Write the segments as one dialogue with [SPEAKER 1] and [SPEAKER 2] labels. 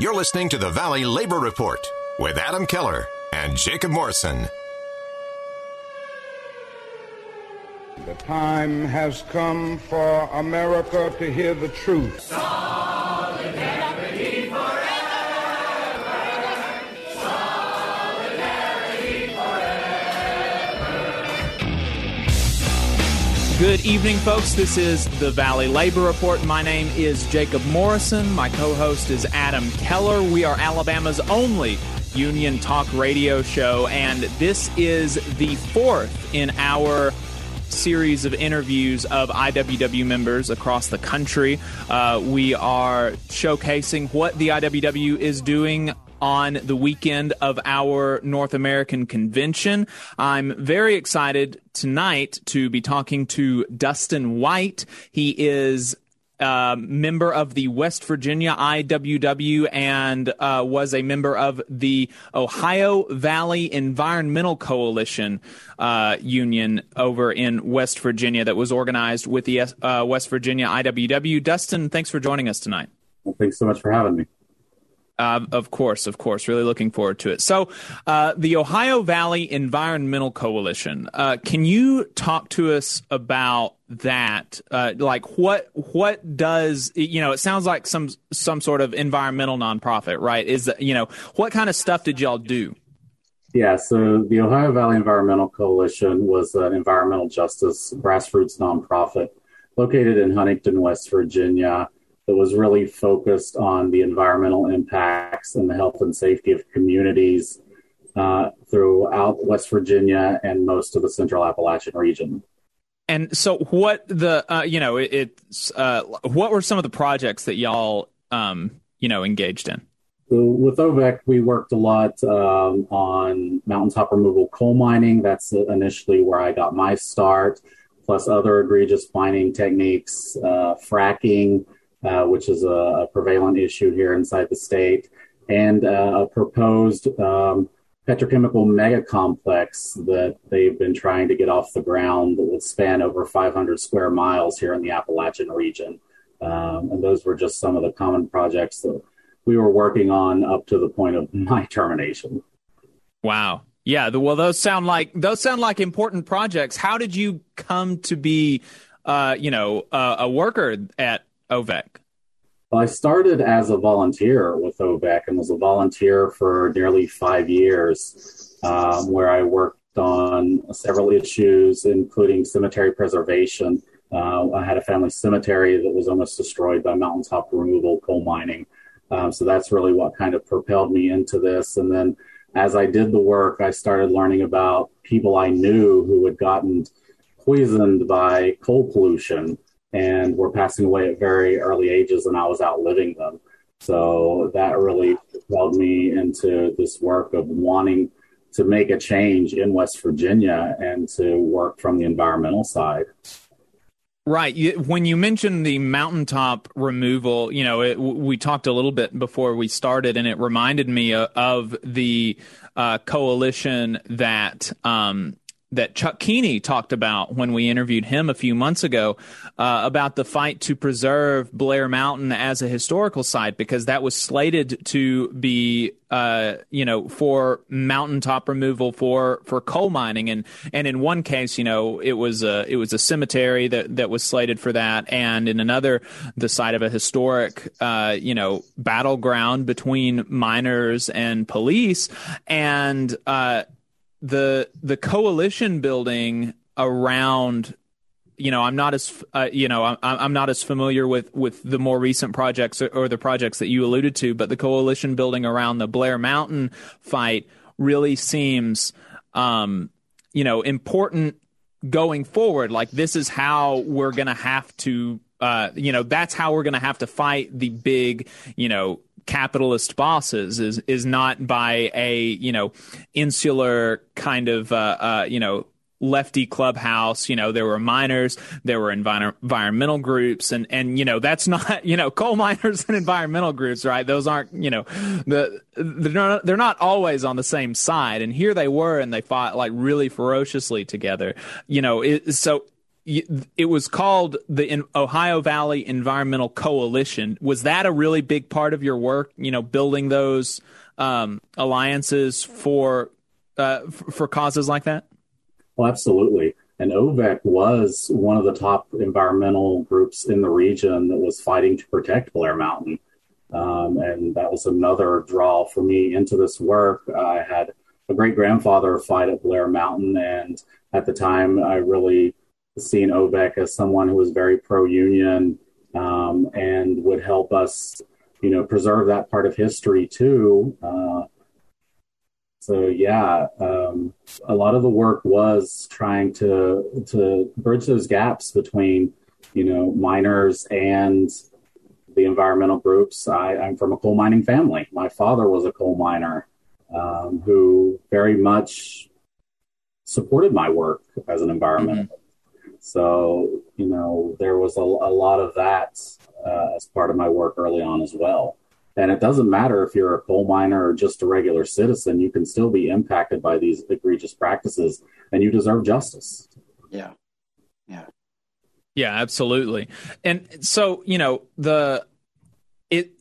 [SPEAKER 1] You're listening to the Valley Labor Report with Adam Keller and Jacob Morrison.
[SPEAKER 2] The time has come for America to hear the truth.
[SPEAKER 3] Good evening, folks. This is the Valley Labor Report. My name is Jacob Morrison. My co host is Adam Keller. We are Alabama's only union talk radio show, and this is the fourth in our series of interviews of IWW members across the country. Uh, we are showcasing what the IWW is doing on the weekend of our North American convention. I'm very excited tonight to be talking to Dustin White. He is uh, member of the West Virginia IWW and uh, was a member of the Ohio Valley Environmental Coalition uh, Union over in West Virginia that was organized with the uh, West Virginia IWW. Dustin, thanks for joining us tonight.
[SPEAKER 4] Well, thanks so much for having me.
[SPEAKER 3] Uh, of course, of course. Really looking forward to it. So, uh, the Ohio Valley Environmental Coalition. Uh, can you talk to us about that? Uh, like, what what does you know? It sounds like some some sort of environmental nonprofit, right? Is you know what kind of stuff did y'all do?
[SPEAKER 4] Yeah, so the Ohio Valley Environmental Coalition was an environmental justice grassroots nonprofit located in Huntington, West Virginia that was really focused on the environmental impacts and the health and safety of communities uh, throughout West Virginia and most of the Central Appalachian region.
[SPEAKER 3] And so, what the uh, you know it, it's uh, what were some of the projects that y'all um, you know engaged in?
[SPEAKER 4] with OVEC, we worked a lot um, on mountaintop removal coal mining. That's initially where I got my start, plus other egregious mining techniques, uh, fracking, uh, which is a, a, prevalent issue here inside the state, and uh, a proposed um, petrochemical mega complex that they've been trying to get off the ground that would span over 500 square miles here in the Appalachian region. Um, and those were just some of the common projects that we were working on up to the point of my termination.
[SPEAKER 3] Wow. Yeah, well, those sound like those sound like important projects. How did you come to be, uh, you know, uh, a worker at OVEC?
[SPEAKER 4] Well, I started as a volunteer with OVEC and was a volunteer for nearly five years, um, where I worked on several issues, including cemetery preservation. Uh, I had a family cemetery that was almost destroyed by mountaintop removal coal mining. Um, so that's really what kind of propelled me into this. And then as I did the work, I started learning about people I knew who had gotten poisoned by coal pollution and were passing away at very early ages, and I was outliving them. So that really propelled me into this work of wanting to make a change in West Virginia and to work from the environmental side.
[SPEAKER 3] Right. When you mentioned the mountaintop removal, you know, it, we talked a little bit before we started, and it reminded me of the uh, coalition that um, that Chuck Keeney talked about when we interviewed him a few months ago uh, about the fight to preserve Blair Mountain as a historical site because that was slated to be, uh, you know, for mountaintop removal for, for coal mining. And and in one case, you know, it was a it was a cemetery that that was slated for that, and in another, the site of a historic, uh, you know, battleground between miners and police, and uh, the the coalition building around you know i'm not as uh, you know I'm, I'm not as familiar with with the more recent projects or, or, the projects that you alluded to but the coalition building around the blair mountain fight really seems um you know important going forward. Like this is how we're gonna have to uh you know that's how we're gonna have to fight the big you know capitalist bosses is is not by a you know insular kind of uh, uh, you know lefty clubhouse. You know there were miners there were envir- environmental groups and and you know that's not you know coal miners and environmental groups right? Those aren't you know the they're not, they're not always on the same side. And here they were and they fought like really ferociously together. You know it, so it was called the Ohio Valley Environmental Coalition. Was that a really big part of your work? You know, building those um, alliances for uh, for causes like that.
[SPEAKER 4] Well, absolutely. And OVEC was one of the top environmental groups in the region that was fighting to protect Blair Mountain. Um, and that was another draw for me into this work. I had a great grandfather fight at Blair Mountain, and at the time, I really seen OVEC as someone who was very pro union um, and would help us, you know, preserve that part of history too. Uh, so yeah, um, a lot of the work was trying to to bridge those gaps between, you know, miners and the environmental groups. I, am from a coal mining family. My father was a coal miner um, who very much supported my work as an environmentalist. Mm-hmm. So, you know, there was a, a lot of that uh, as part of my work early on as well. And it doesn't matter if you're a coal miner or just a regular citizen, you can still be impacted by these egregious practices and you deserve justice.
[SPEAKER 5] Yeah. Yeah.
[SPEAKER 3] Yeah, absolutely. And so, you know, the it,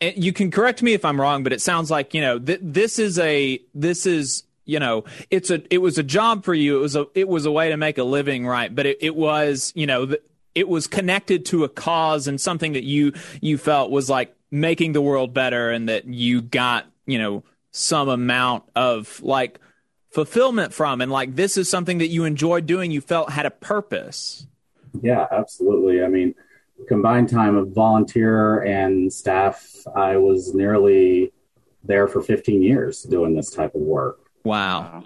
[SPEAKER 3] it you can correct me if I'm wrong, but it sounds like, you know, th- this is a this is you know it's a it was a job for you. It was a it was a way to make a living right? But it, it was you know it was connected to a cause and something that you you felt was like making the world better and that you got you know some amount of like fulfillment from. And like this is something that you enjoyed doing. You felt had a purpose.
[SPEAKER 4] Yeah, absolutely. I mean, combined time of volunteer and staff, I was nearly there for 15 years doing this type of work.
[SPEAKER 3] Wow.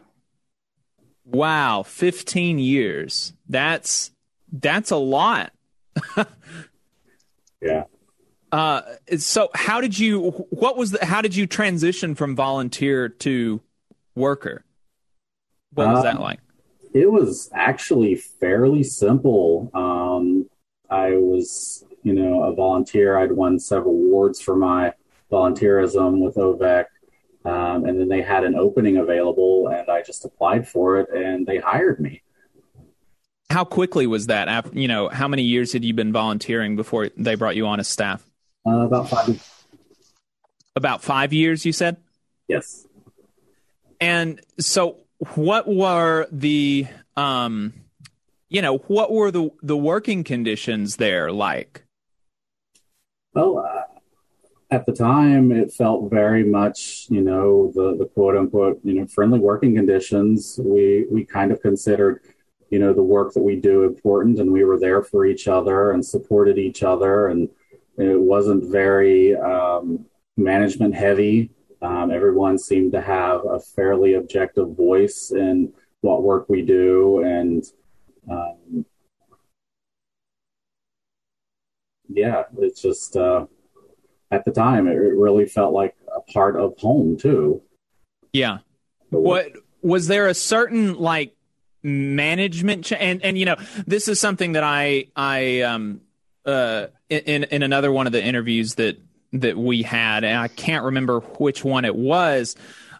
[SPEAKER 3] Wow, 15 years. That's that's a lot.
[SPEAKER 4] yeah.
[SPEAKER 3] Uh, so how did you what was the how did you transition from volunteer to worker? What was um, that like?
[SPEAKER 4] It was actually fairly simple. Um, I was, you know, a volunteer. I'd won several awards for my volunteerism with OVEC. Um, and then they had an opening available, and I just applied for it, and they hired me.
[SPEAKER 3] How quickly was that? After, you know, how many years had you been volunteering before they brought you on as staff?
[SPEAKER 4] Uh, about five.
[SPEAKER 3] About five years, you said.
[SPEAKER 4] Yes.
[SPEAKER 3] And so, what were the um you know what were the the working conditions there like
[SPEAKER 4] well uh, at the time it felt very much you know the the quote unquote you know friendly working conditions. We we kind of considered you know the work that we do important and we were there for each other and supported each other. And it wasn't very um, management heavy. Um, everyone seemed to have a fairly objective voice in what work we do, and um, yeah, it's just uh, at the time it really felt like a part of home too.
[SPEAKER 3] Yeah. What was there a certain like management ch- and and you know this is something that I I um uh in in another one of the interviews that that we had, and I can't remember which one it was.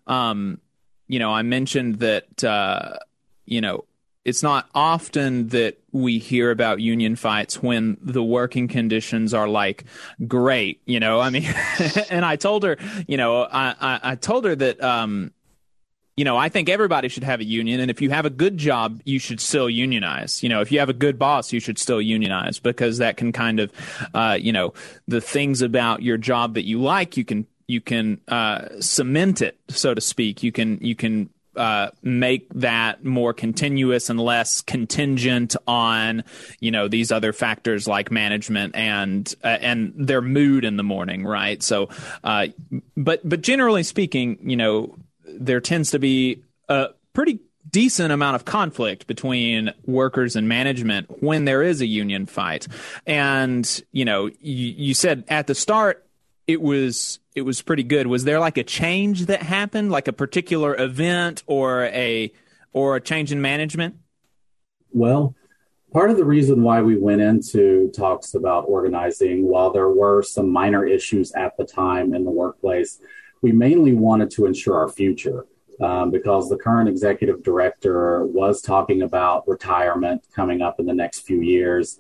[SPEAKER 3] Um, you know, I mentioned that uh, you know it's not often that we hear about union fights when the working conditions are like great. You know, I mean, and I told her, you know, I I, I told her that um, you know, I think everybody should have a union. And if you have a good job, you should still unionize. You know, if you have a good boss, you should still unionize because that can kind of, uh, you know, the things about your job that you like, you can, you can, uh, cement it, so to speak. You can, you can, uh, make that more continuous and less contingent on you know these other factors like management and uh, and their mood in the morning, right? So, uh, but but generally speaking, you know, there tends to be a pretty decent amount of conflict between workers and management when there is a union fight. And, you know, you, you said at the start it was it was pretty good. Was there like a change that happened, like a particular event or a or a change in management?
[SPEAKER 4] Well, part of the reason why we went into talks about organizing, while there were some minor issues at the time in the workplace, we mainly wanted to ensure our future. um, because the current executive director was talking about retirement coming up in the next few years.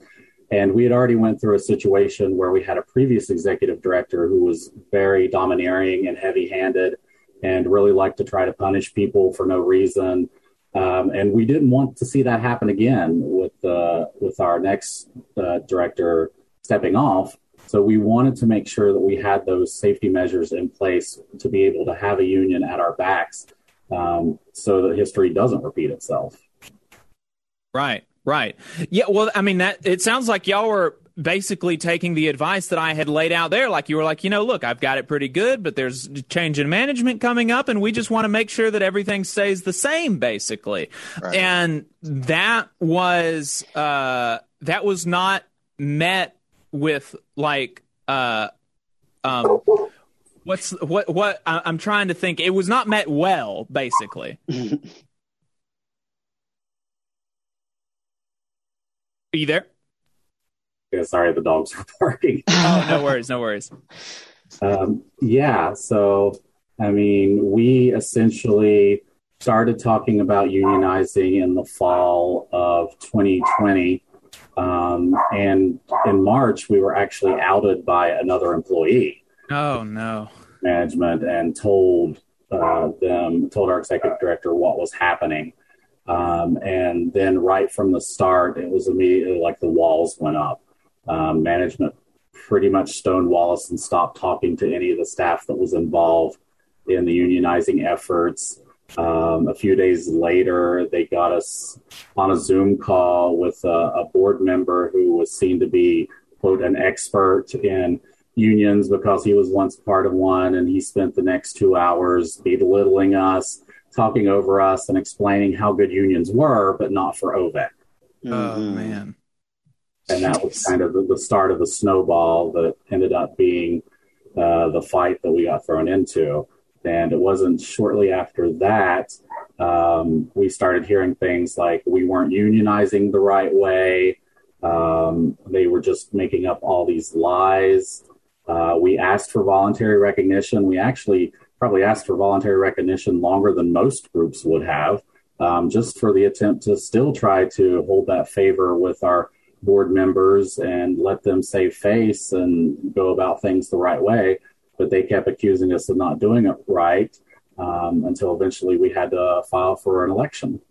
[SPEAKER 4] And we had already went through a situation where we had a previous executive director who was very domineering and heavy-handed and really liked to try to punish people for no reason. Um, and we didn't want to see that happen again with uh, with our next uh, director stepping off. So we wanted to make sure that we had those safety measures in place to be able to have a union at our backs, um, so that history doesn't repeat itself.
[SPEAKER 3] Right, right. Yeah. Well, I mean that it sounds like y'all were basically taking the advice that I had laid out there. Like you were like, you know, look, I've got it pretty good, but there's change in management coming up, and we just want to make sure that everything stays the same, basically. Right. And that was uh, that was not met with like uh, um, what's what what I, I'm trying to think. It was not met well, basically. Are you there?
[SPEAKER 4] Yeah, sorry, the dogs are barking.
[SPEAKER 3] oh, no worries, no worries.
[SPEAKER 4] Um, yeah, so I mean, we essentially started talking about unionizing in the fall of 2020. Um, and in March, we were actually outed by another employee.
[SPEAKER 3] Oh, no.
[SPEAKER 4] Management and told uh, them, told our executive director what was happening. Um, and then right from the start, it was immediately like the walls went up. Um, management pretty much stonewalled us and stopped talking to any of the staff that was involved in the unionizing efforts. Um, a few days later, they got us on a Zoom call with a, a, board member who was seen to be, quote, an expert in unions because he was once part of one. And he spent the next two hours belittling us, talking over us, and explaining how good unions were, but not for OVEC.
[SPEAKER 3] Oh, mm-hmm. man
[SPEAKER 4] and that was kind of the, start of the snowball that ended up being uh, the fight that we got thrown into. And it wasn't shortly after that um, we started hearing things like we weren't unionizing the right way. Um, they were just making up all these lies. Uh, we asked for voluntary recognition. We actually probably asked for voluntary recognition longer than most groups would have, um, just for the attempt to still try to hold that favor with our board members and let them save face and go about things the right way. But they kept accusing us of not doing it right um, until eventually we had to file for an election.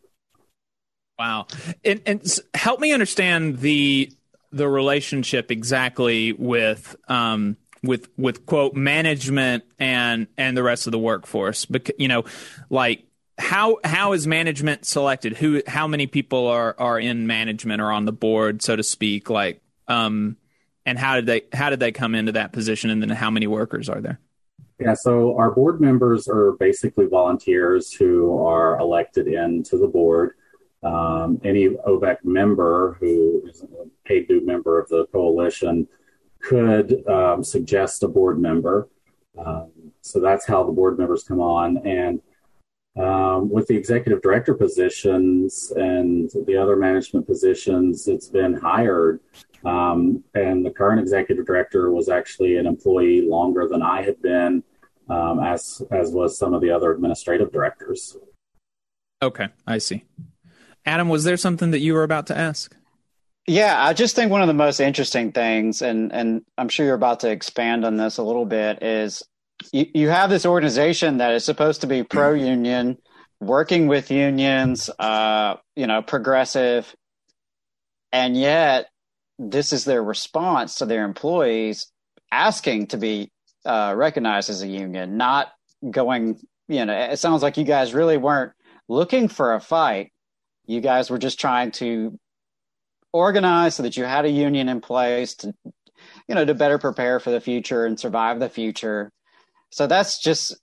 [SPEAKER 3] Wow, and, and help me understand the the relationship exactly with um, with with quote management and and the rest of the workforce. Because you know, like how how is management selected? Who how many people are are in management or on the board, so to speak? Like, um, and how did they how did they come into that position? And then how many workers are there?
[SPEAKER 4] Yeah, so our board members are basically volunteers who are elected into the board. Um, any OVEC member who is a paid due member of the coalition could um, suggest a board member. Um, so that's how the board members come on. And um, with the executive director positions and the other management positions, it's been hired. Um, and the current executive director was actually an employee longer than I had been, um, as as was some of the other administrative directors.
[SPEAKER 3] Okay, I see. Adam, was there something that you were about to ask?
[SPEAKER 5] Yeah, I just think one of the most interesting things, and and I'm sure you're about to expand on this a little bit, is you, you have this organization that is supposed to be pro union, working with unions, uh, you know, progressive, and yet this is their response to their employees asking to be uh, recognized as a union, not going. You know, it sounds like you guys really weren't looking for a fight. You guys were just trying to organize so that you had a union in place to, you know, to better prepare for the future and survive the future. So that's just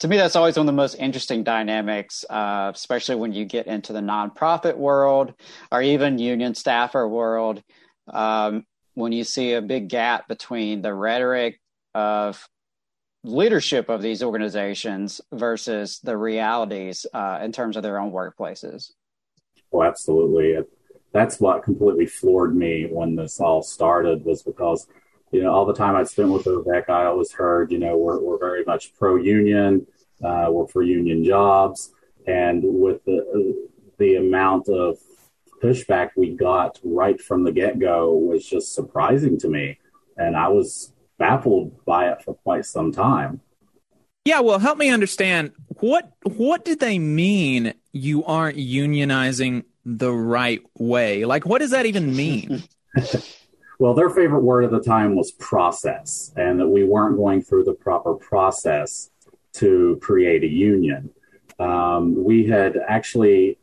[SPEAKER 5] to me that's always one of the most interesting dynamics, uh, especially when you get into the nonprofit world or even union staffer world. Um, when you see a big gap between the rhetoric of leadership of these organizations versus the realities uh, in terms of their own workplaces.
[SPEAKER 4] Oh, absolutely. That's what completely floored me when this all started was because you know, all the time I spent with OVEC, I always heard, you know, we're, we're very much pro union. uh, were for union jobs, and with the the amount of pushback we got right from the get go was just surprising to me, and I was baffled by it for quite some time.
[SPEAKER 3] Yeah, well, help me understand what what did they mean you aren't unionizing the right way? Like what does that even mean?
[SPEAKER 4] well, their favorite word at the time was process and that we weren't going through the proper process to create a union. Um, we had actually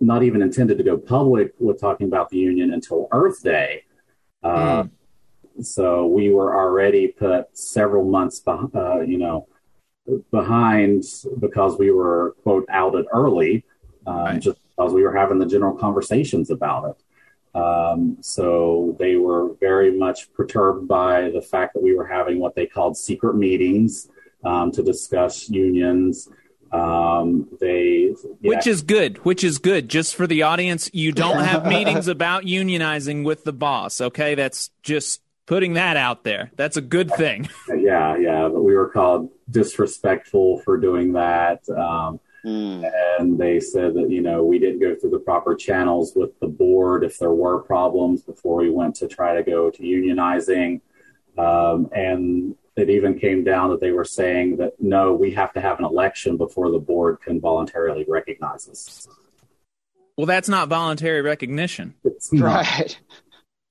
[SPEAKER 4] not even intended to go public with talking about the union until Earth Day. Uh, mm. So we were already put several months, be- uh, you know, behind because we were quote outed early, um, right. just because we were having the general conversations about it. Um, so they were very much perturbed by the fact that we were having what they called secret meetings um, to discuss unions. Um, they,
[SPEAKER 3] yeah. which is good, which is good. Just for the audience, you don't have meetings about unionizing with the boss. Okay, that's just putting that out there. That's a good thing.
[SPEAKER 4] Yeah, yeah. But we were called disrespectful for doing that. Um, mm. And they said that, you know, we didn't go through the proper channels with the board if there were problems before we went to try to go to unionizing. Um, and it even came down that they were saying that no, we have to have an election before the board can voluntarily recognize us.
[SPEAKER 3] Well, that's not voluntary recognition.
[SPEAKER 4] It's not. Right.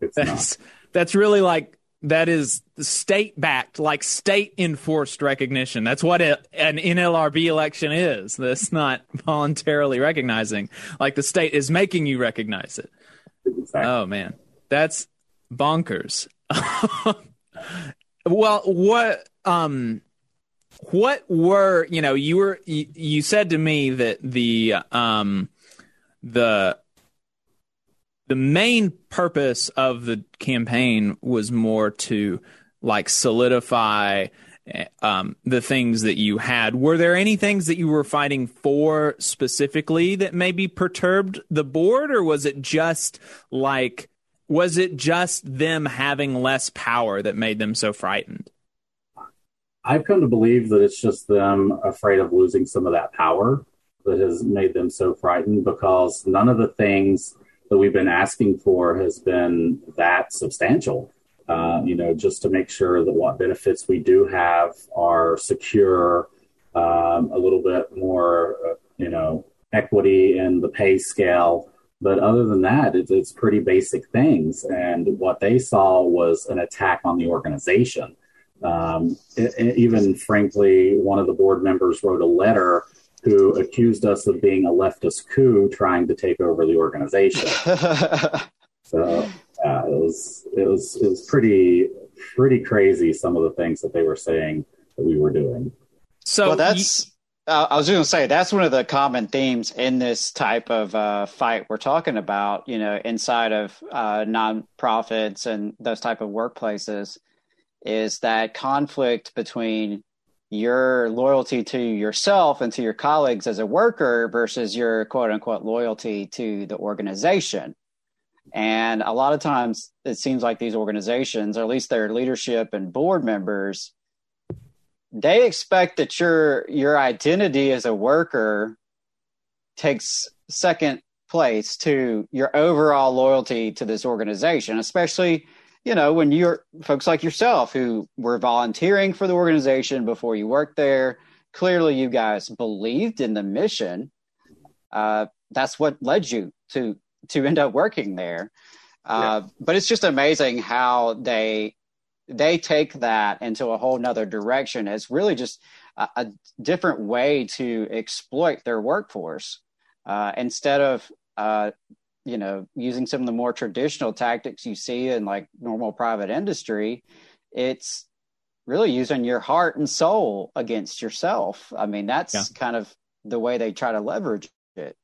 [SPEAKER 3] It's that's, not that's really like that is state backed, like state enforced recognition. That's what an NLRB election is. That's not voluntarily recognizing. Like the state is making you recognize it. Exactly. Oh man, that's bonkers. well, what um, what were you know you were you, you said to me that the um the the main purpose of the campaign was more to like solidify um, the things that you had. Were there any things that you were fighting for specifically that maybe perturbed the board, or was it just like was it just them having less power that made them so frightened?
[SPEAKER 4] I've come to believe that it's just them afraid of losing some of that power that has made them so frightened because none of the things that we've been asking for has been that substantial. Uh, you know, just to make sure that what benefits we do have are secure, um, a little bit more, uh, you know, equity in the pay scale. But other than that, it's, pretty basic things. And what they saw was an attack on the organization. Um, it, it, even frankly, one of the board members wrote a letter who accused us of being a leftist coup trying to take over the organization. so uh, it was it was it was pretty pretty crazy some of the things that they were saying that we were doing.
[SPEAKER 5] So well, that's uh, I was going to say that's one of the common themes in this type of uh, fight we're talking about. You know, inside of uh, nonprofits and those type of workplaces, is that conflict between your loyalty to yourself and to your colleagues as a worker versus your quote unquote loyalty to the organization. And a lot of times it seems like these organizations, or at least their leadership and board members, they expect that your your identity as a worker takes second place to your overall loyalty to this organization, especially you know, when you're folks like yourself who were volunteering for the organization before you worked there, clearly you guys believed in the mission. Uh, that's what led you to to end up working there. Uh, yeah. But it's just amazing how they they take that into a whole nother direction. It's really just a, a different way to exploit their workforce uh, instead of uh, you know using some of the more traditional tactics you see in like normal private industry it's really using your heart and soul against yourself. I mean that's yeah. kind of the way they try to leverage it.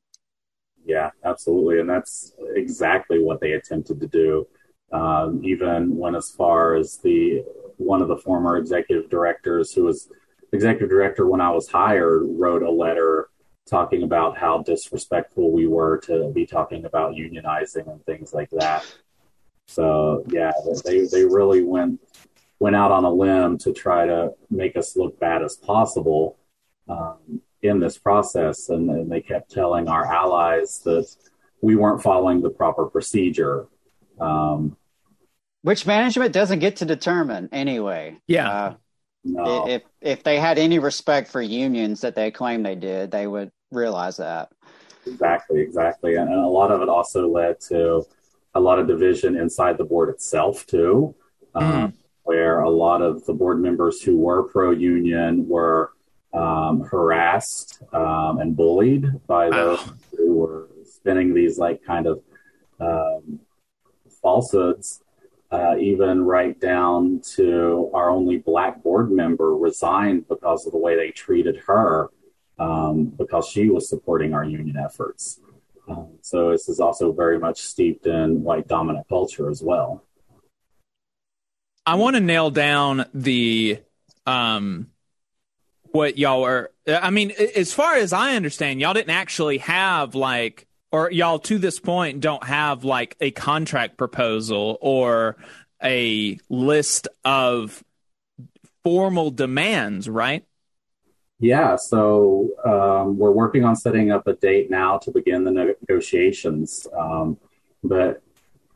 [SPEAKER 4] Yeah absolutely. And that's exactly what they attempted to do um, even when as far as the one of the former executive directors who was executive director when i was hired wrote a letter talking about how disrespectful we were to be talking about unionizing and things like that. So yeah, they they really went went out on a limb to try to make us look bad as possible. um, in this process, and, and, they kept telling our allies that we weren't following the proper procedure. Um,
[SPEAKER 5] Which management doesn't get to determine anyway.
[SPEAKER 3] Yeah.
[SPEAKER 5] Uh,
[SPEAKER 4] no.
[SPEAKER 5] If if they had any respect for unions that they claim they did, they would realize that.
[SPEAKER 4] Exactly, exactly, and, and a lot of it also led to a lot of division inside the board itself too, um, mm. where a lot of the board members who were pro union were um, harassed um, and bullied by those oh. who were spinning these like kind of um, falsehoods uh, even right down to our only black board member resigned because of the way they treated her um, because she was supporting our union efforts. Um, so this is also very much steeped in white dominant culture as well.
[SPEAKER 3] I want to nail down the um, what y'all are. I mean, as far as I understand, y'all didn't actually have like or y'all to this point don't have like a contract proposal or a list of formal demands, right?
[SPEAKER 4] Yeah, so um, we're working on setting up a date now to begin the negotiations. Um, but,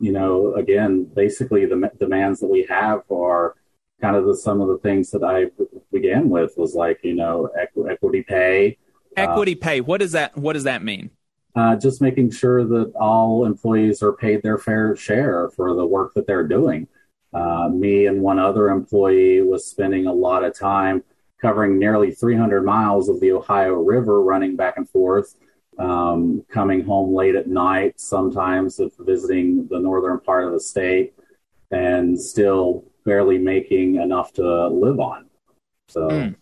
[SPEAKER 4] you know, again, basically the demands that we have are kind of the, some of the things that I began with was like, you know, equ- equity pay.
[SPEAKER 3] Equity uh, pay. What does that? What does that mean?
[SPEAKER 4] Uh, just making sure that all employees are paid their fair share for the work that they're doing. Uh, me and one other employee was spending a lot of time covering nearly 300 miles of the Ohio River, running back and forth, um, coming home late at night, sometimes visiting the northern part of the state, and still barely making enough to live on. So. Mm.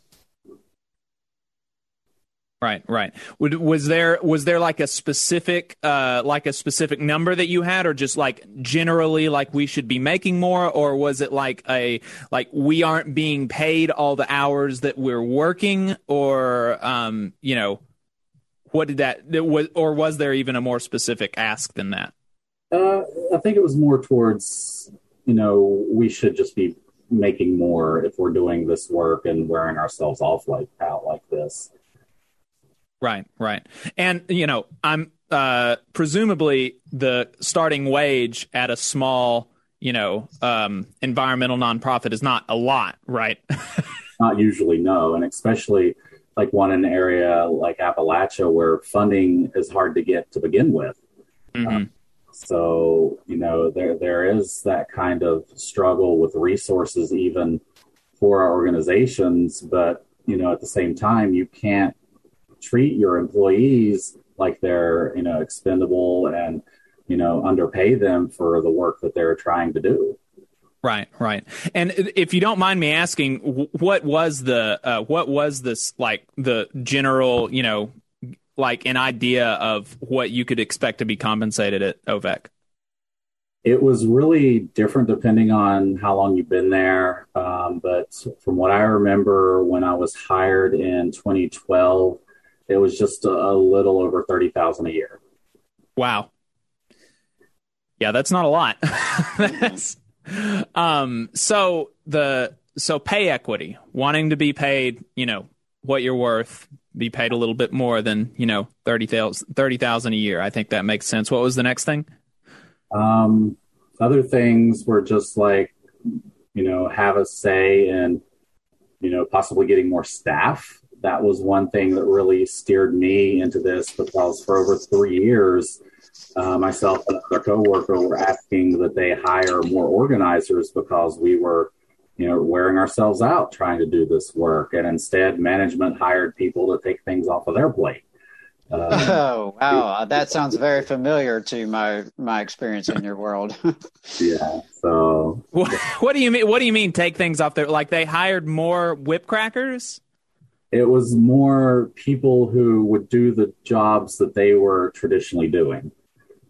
[SPEAKER 3] Right, right. Was there was there like a specific uh, like a specific number that you had, or just like generally like we should be making more, or was it like a like we aren't being paid all the hours that we're working, or um, you know, what did that was, or was there even a more specific ask than that?
[SPEAKER 4] Uh, I think it was more towards you know we should just be making more if we're doing this work and wearing ourselves off like out like this.
[SPEAKER 3] Right, right. And, you know, I'm uh, presumably the starting wage at a small, you know, um, environmental nonprofit is not a lot, right?
[SPEAKER 4] not usually, no. And especially like one in an area like Appalachia where funding is hard to get to begin with. Mm-hmm. Um, so, you know, there there is that kind of struggle with resources even for our organizations, but you know, at the same time, you can't treat your employees like they're you know expendable and you know underpay them for the work that they're trying to do.
[SPEAKER 3] Right right. And if you don't mind me asking what was the uh, what was this like the general you know like an idea of what you could expect to be compensated at ovec
[SPEAKER 4] it was really different depending on how long you've been there um, but from what i remember when i was hired in 2012 it was just a, a little over 30,000 a year.
[SPEAKER 3] Wow. Yeah, that's not a lot. um, so the, so pay equity, wanting to be paid, you know, what you're worth, be paid a little bit more than, you know, 30,000 30, a year. I think that makes sense. What was the next thing?
[SPEAKER 4] Um, other things were just like, you know, have a say in, you know, possibly getting more staff that was one thing that really steered me into this because for over three years, uh, myself and another coworker were asking that they hire more organizers because we were, you know, wearing ourselves out trying to do this work, and instead, management hired people to take things off of their plate.
[SPEAKER 5] Uh, oh wow, that sounds very familiar to my my experience in your world.
[SPEAKER 4] yeah. So,
[SPEAKER 3] what, what do you mean? What do you mean? Take things off there? Like they hired more whip crackers?
[SPEAKER 4] It was more people who would do the jobs that they were traditionally doing.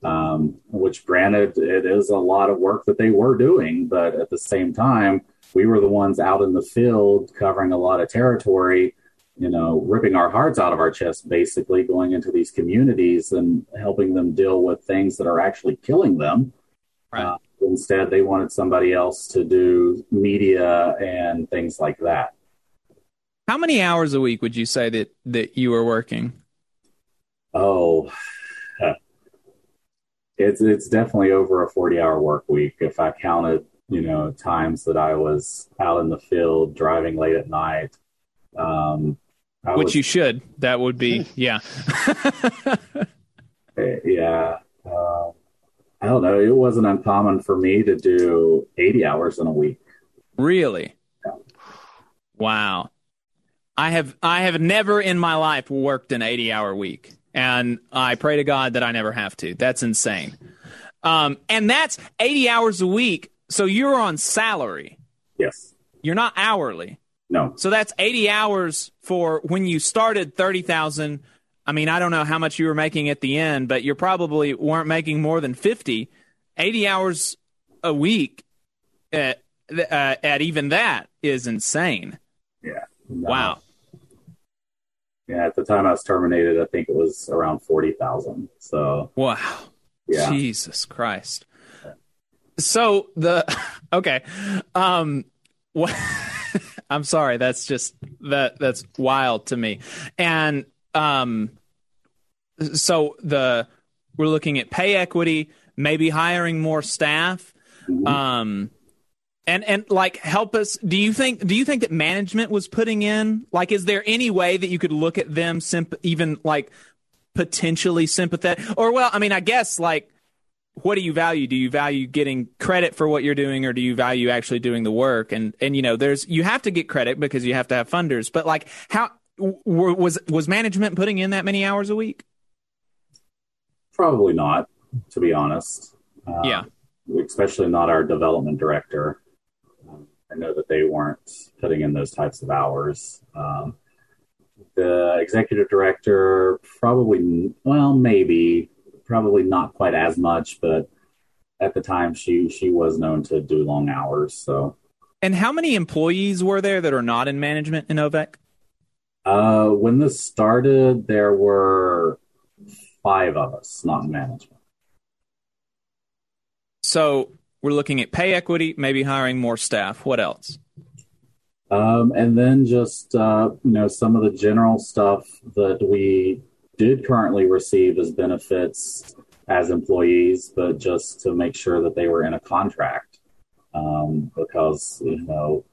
[SPEAKER 4] Um, which, granted, it is a lot of work that they were doing, but at the same time, we were the ones out in the field covering a lot of territory, you know, ripping our hearts out of our chest, basically going into these communities and helping them deal with things that are actually killing them. Right. Uh, instead, they wanted somebody else to do media and things like that.
[SPEAKER 3] How many hours a week would you say that that you were working?
[SPEAKER 4] Oh, it's it's definitely over a forty hour work week. If I counted, you know, times that I was out in the field driving late at night, um,
[SPEAKER 3] which was, you should. That would be yeah,
[SPEAKER 4] eh, yeah. Uh, I don't know. It wasn't uncommon for me to do eighty hours in a week.
[SPEAKER 3] Really? Yeah. Wow. I have I have never in my life worked an 80 hour week and I pray to God that I never have to. That's insane. Um, and that's 80 hours a week. So you're on salary.
[SPEAKER 4] Yes.
[SPEAKER 3] You're not hourly.
[SPEAKER 4] No.
[SPEAKER 3] So that's 80 hours for when you started 30,000. I mean, I don't know how much you were making at the end, but you probably weren't making more than 50. 80 hours a week at, uh, at even that is insane.
[SPEAKER 4] Yeah.
[SPEAKER 3] No. Wow.
[SPEAKER 4] Yeah, at the time I was terminated, I think it was around forty thousand. So
[SPEAKER 3] wow, yeah. Jesus Christ. So the okay, um, what? I'm sorry. That's just that that's wild to me, and um, so the we're looking at pay equity, maybe hiring more staff. Mm-hmm. Um, and and like help us do you think do you think that management was putting in like is there any way that you could look at them simp- even like potentially sympathetic? Or well i mean i guess like what do you value? Do you value getting credit for what you're doing or do you value actually doing the work? And and you know there's you have to get credit because you have to have funders. But like how was was management putting in that many hours a week?
[SPEAKER 4] Probably not to be honest.
[SPEAKER 3] Uh, yeah.
[SPEAKER 4] especially not our development director I know that they weren't putting in those types of hours. Um, the executive director probably, well, maybe, probably not quite as much, but at the time she she was known to do long hours. So.
[SPEAKER 3] And how many employees were there that are not in management in Ovec?
[SPEAKER 4] Uh, when this started, there were five of us, not in management.
[SPEAKER 3] So we're looking at pay equity, maybe hiring more staff. What else?
[SPEAKER 4] Um, and then just uh, you know some of the general stuff that we did currently receive as benefits as employees, but just to make sure that they were in a contract, um, because you know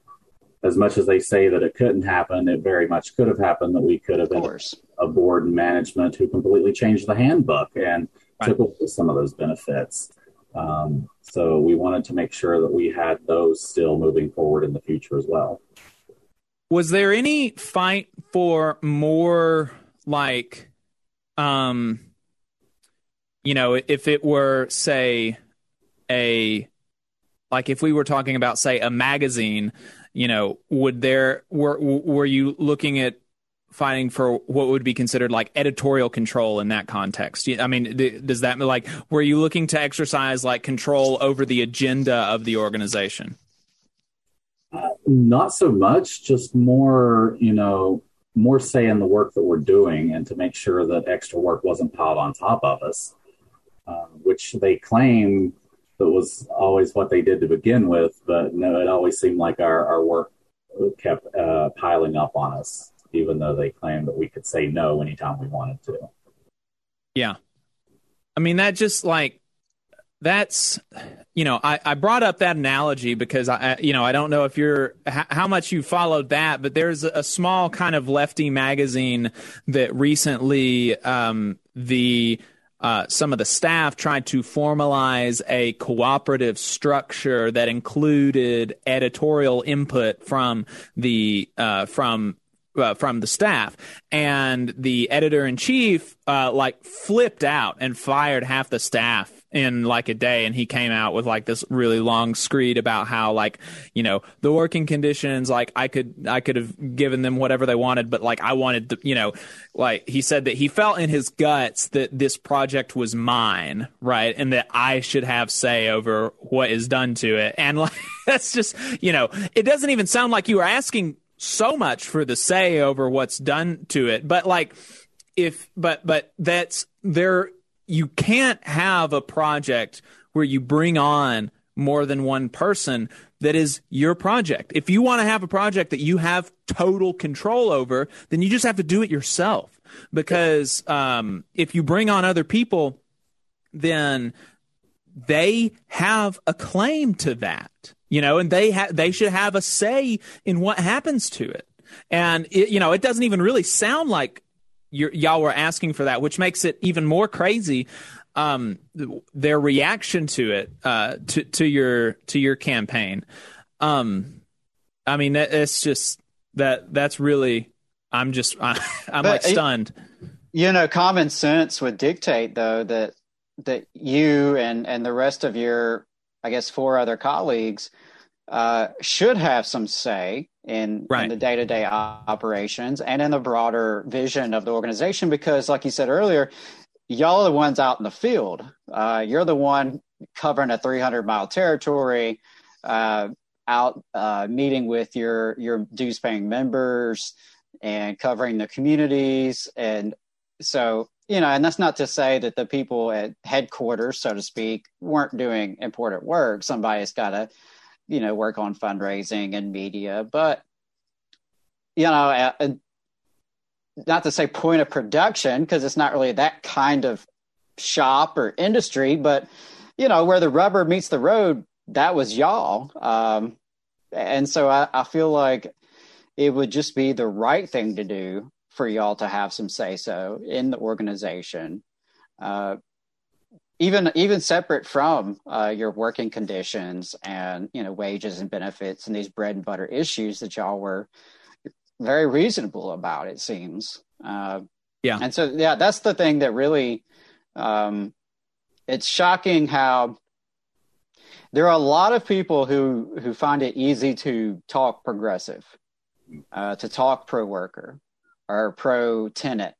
[SPEAKER 4] as much as they say that it couldn't happen, it very much could have happened that we could have been a board and management who completely changed the handbook and right. took away some of those benefits. Um, so we wanted to make sure that we had those still moving forward in the future as well.
[SPEAKER 3] Was there any fight for more like, um, you know, if it were say a like if we were talking about say a magazine, you know, would there were were you looking at fighting for what would be considered like editorial control in that context? I mean, does that like were you looking to exercise like control over the agenda of the organization?
[SPEAKER 4] Uh, not so much, just more, you know, more say in the work that we're doing and to make sure that extra work wasn't piled on top of us, uh, which they claim that was always what they did to begin with. But no, it always seemed like our, our work kept uh, piling up on us even though they claimed that we could say no anytime we wanted to.
[SPEAKER 3] Yeah. I mean, that just like, that's, you know, I, I brought up that analogy because I, you know, I don't know if you're, how much you followed that, but there's a small kind of lefty magazine that recently, um, the, uh, some of the staff tried to formalize a cooperative structure that included editorial input from the uh, from uh, from the staff, and the editor in chief uh, like flipped out and fired half the staff in like a day and he came out with like this really long screed about how like you know the working conditions like i could i could have given them whatever they wanted but like i wanted the, you know like he said that he felt in his guts that this project was mine right and that i should have say over what is done to it and like that's just you know it doesn't even sound like you were asking so much for the say over what's done to it. But like, if, but, but that's there, you can't have a project where you bring on more than one person that is your project. If you want to have a project that you have total control over, then you just have to do it yourself. Because um, if you bring on other people, then they have a claim to that, you know, and they ha- they should have a say in what happens to it. And it, you know, it doesn't even really sound like y'all were asking for that, which makes it even more crazy. Um, their reaction to it, uh, to to your to your campaign. Um, I mean, it's just that that's really. I'm just I, am like stunned.
[SPEAKER 5] You know, common sense would dictate though that that you and and the rest of your, I guess, four other colleagues uh, should have some say in, right. in the day to day operations and in the broader vision of the organization. Because, like you said earlier, y'all are the ones out in the field. Uh, you're the one covering a 300 mile territory, uh, out uh, meeting with your your dues paying members and covering the communities. And so, you know, and that's not to say that the people at headquarters, so to speak, weren't doing important work. Somebody's got to you know work on fundraising and media but you know not to say point of production because it's not really that kind of shop or industry but you know where the rubber meets the road that was y'all um, and so I, I feel like it would just be the right thing to do for y'all to have some say so in the organization. Uh, even even separate from uh, your working conditions and you know wages and benefits and these bread and butter issues that y'all were very reasonable about it seems. Uh,
[SPEAKER 3] yeah.
[SPEAKER 5] and so yeah that's the thing that really um, it's shocking how there are a lot of people who who find it easy to talk progressive uh, to talk pro worker or pro tenant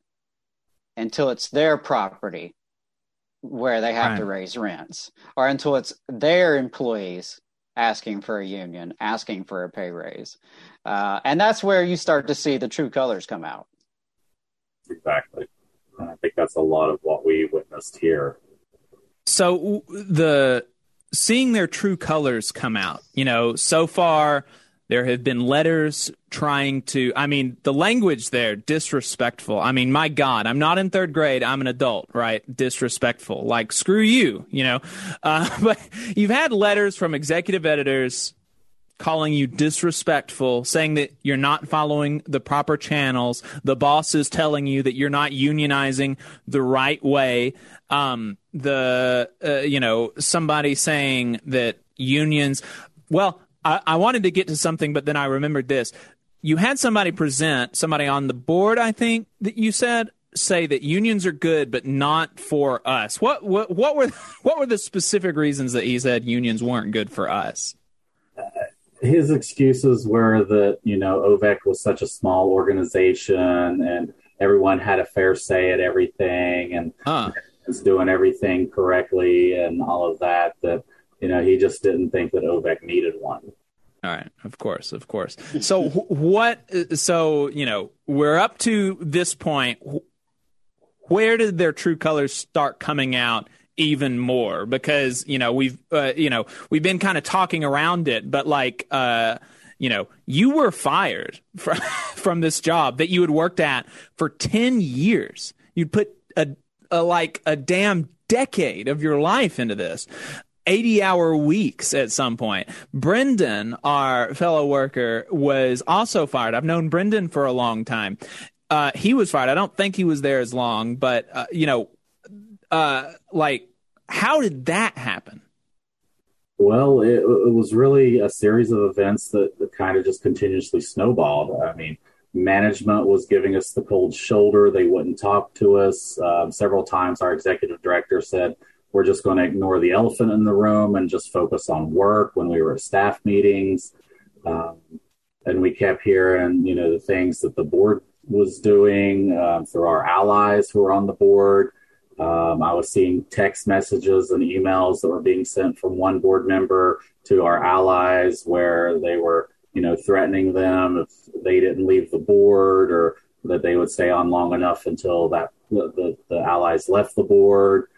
[SPEAKER 5] until it's their property where they have right. to raise rents or until it's their employees asking for a union, asking for a pay raise. Uh, and that's where you start to see the true colors come out.
[SPEAKER 4] Exactly. I think that's a lot of what we witnessed here.
[SPEAKER 3] So the seeing their true colors come out, you know, so far there have been letters trying to, I mean, the language there, disrespectful. I mean, my God, I'm not in third grade. I'm an adult, right? Disrespectful. Like, screw you, you know? Uh, but you've had letters from executive editors calling you disrespectful, saying that you're not following the proper channels. The boss is telling you that you're not unionizing the right way. Um, the, uh, you know, somebody saying that unions, well, I, I wanted to get to something, but then I remembered this. You had somebody present, somebody on the board, I think, that you said say that unions are good but not for us. What what what were what were the specific reasons that he said unions weren't good for us?
[SPEAKER 4] Uh, his excuses were that you know OVEC was such a small organization and everyone had a fair say at everything and huh. was doing everything correctly and all of that. That you know, he just didn't think that OVEC needed one.
[SPEAKER 3] All right, of course, of course. So what? So you know, we're up to this point. Where did their true colors start coming out even more? Because you know we've uh, you know we've been kind of talking around it, but like uh, you know, you were fired from from this job that you had worked at for ten years. You'd put a, a like a damn decade of your life into this. 80 hour weeks at some point. Brendan, our fellow worker, was also fired. I've known Brendan for a long time. Uh, he was fired. I don't think he was there as long, but, uh, you know, uh, like, how did that happen?
[SPEAKER 4] Well, it, it, was really a series of events that, that kind of just continuously snowballed. I mean, management was giving us the cold shoulder. They wouldn't talk to us. Uh, several times, our executive director said, we're just going to ignore the elephant in the room and just focus on work when we were at staff meetings. Um, and we kept hearing, you know, the things that the board was doing uh, through our allies who were on the board. Um, I was seeing text messages and emails that were being sent from one board member to our allies where they were, you know, threatening them if they didn't leave the board or that they would stay on long enough until that the, the, the allies left the board.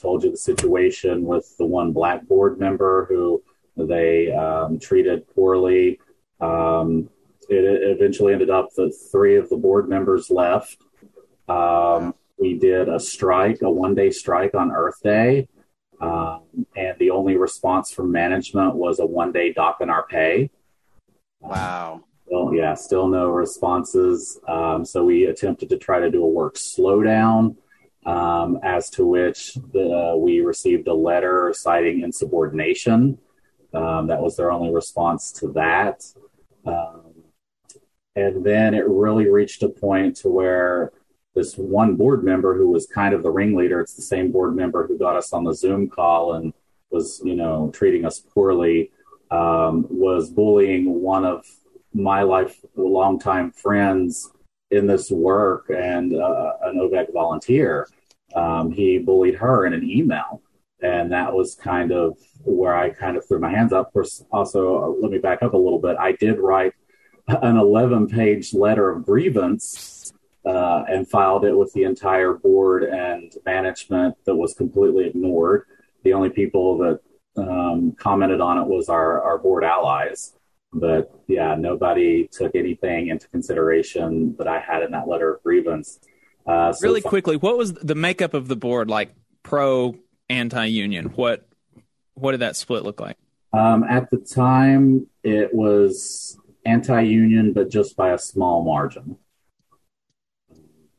[SPEAKER 4] Told you the situation with the one black board member who They um, treated poorly. Um, it eventually ended up that three of the board members left. Um, we did a strike, a one day strike on Earth Day. Um, and the only response from management was a one day dock in our pay.
[SPEAKER 5] Wow.
[SPEAKER 4] Well, yeah, still no responses. Um, so we attempted to try to do a work slowdown, um, as to which the, uh, we received a letter citing insubordination. Um, that was their only response to that. Um, and then it really reached a point to where this one board member who was kind of the ringleader, it's the same board member who got us on the Zoom call and was, you know, treating us poorly, um, was bullying one of my life longtime friends in this work and uh, an OVEC volunteer. Um, he bullied her in an email. And that was kind of where I kind of threw my hands up. Also, uh, let me back up a little bit. I did write an 11 page letter of grievance uh, and filed it with the entire board and management that was completely ignored. The only people that um, commented on it was our, our board allies. But yeah, nobody took anything into consideration that I had in that letter of grievance.
[SPEAKER 3] Uh, so really quickly, what was the makeup of the board like pro anti union? What what did that split look like?
[SPEAKER 4] Um, at the time, it was anti union, but just by a small margin.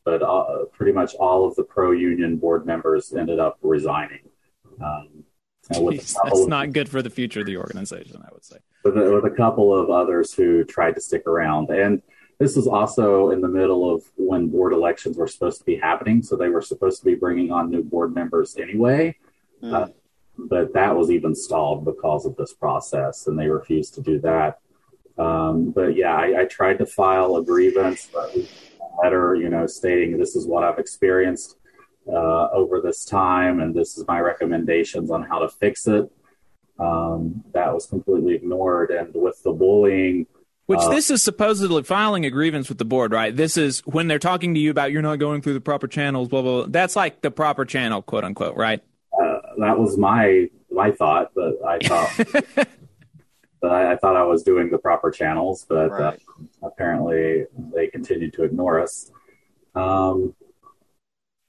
[SPEAKER 4] But uh, pretty much all of the pro union board members ended up resigning. Um,
[SPEAKER 3] Jeez, that's not good for the future of the organization, I would say.
[SPEAKER 4] With a, with a couple of others who tried to stick around. And this was also in the middle of when board elections were supposed to be happening. So they were supposed to be bringing on new board members anyway. Mm. Uh, but that was even stalled because of this process, and they refused to do that. Um, but yeah, I, I, tried to file a grievance, letter, you know, stating this is what I've experienced uh, over this time, and this is my recommendations on how to fix it. Um, that was completely ignored, and with the bullying.
[SPEAKER 3] Which uh, this is supposedly filing a grievance with the board, right? This is when they're talking to you about you're not going through the proper channels, blah blah. blah. That's like the proper channel, quote unquote, right?
[SPEAKER 4] Uh, that was my my thought, but I thought but I, I, thought I was doing the proper channels, but uh, right. uh, apparently they continued to ignore us. Um,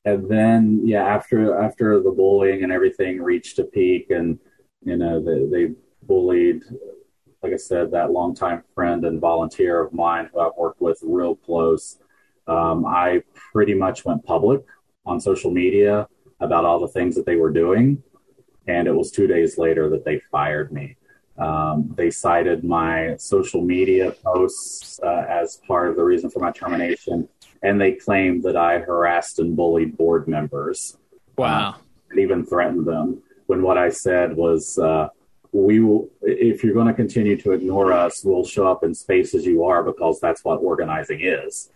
[SPEAKER 4] and then, yeah, after after the bullying and everything reached a peak, and you know they, they bullied, like I said, that longtime friend and volunteer of mine who I've worked with real close. Um, I pretty much went public on social media about all the things that they were doing, and it was two days later that they fired me. Um, they cited my social media posts uh, as part of the reason for my termination, and they claimed that I harassed and bullied board members.
[SPEAKER 3] Wow. Uh,
[SPEAKER 4] and even threatened them when what I said was, uh, we will, if you're going to continue to ignore us, we'll show up in spaces you are because that's what organizing is.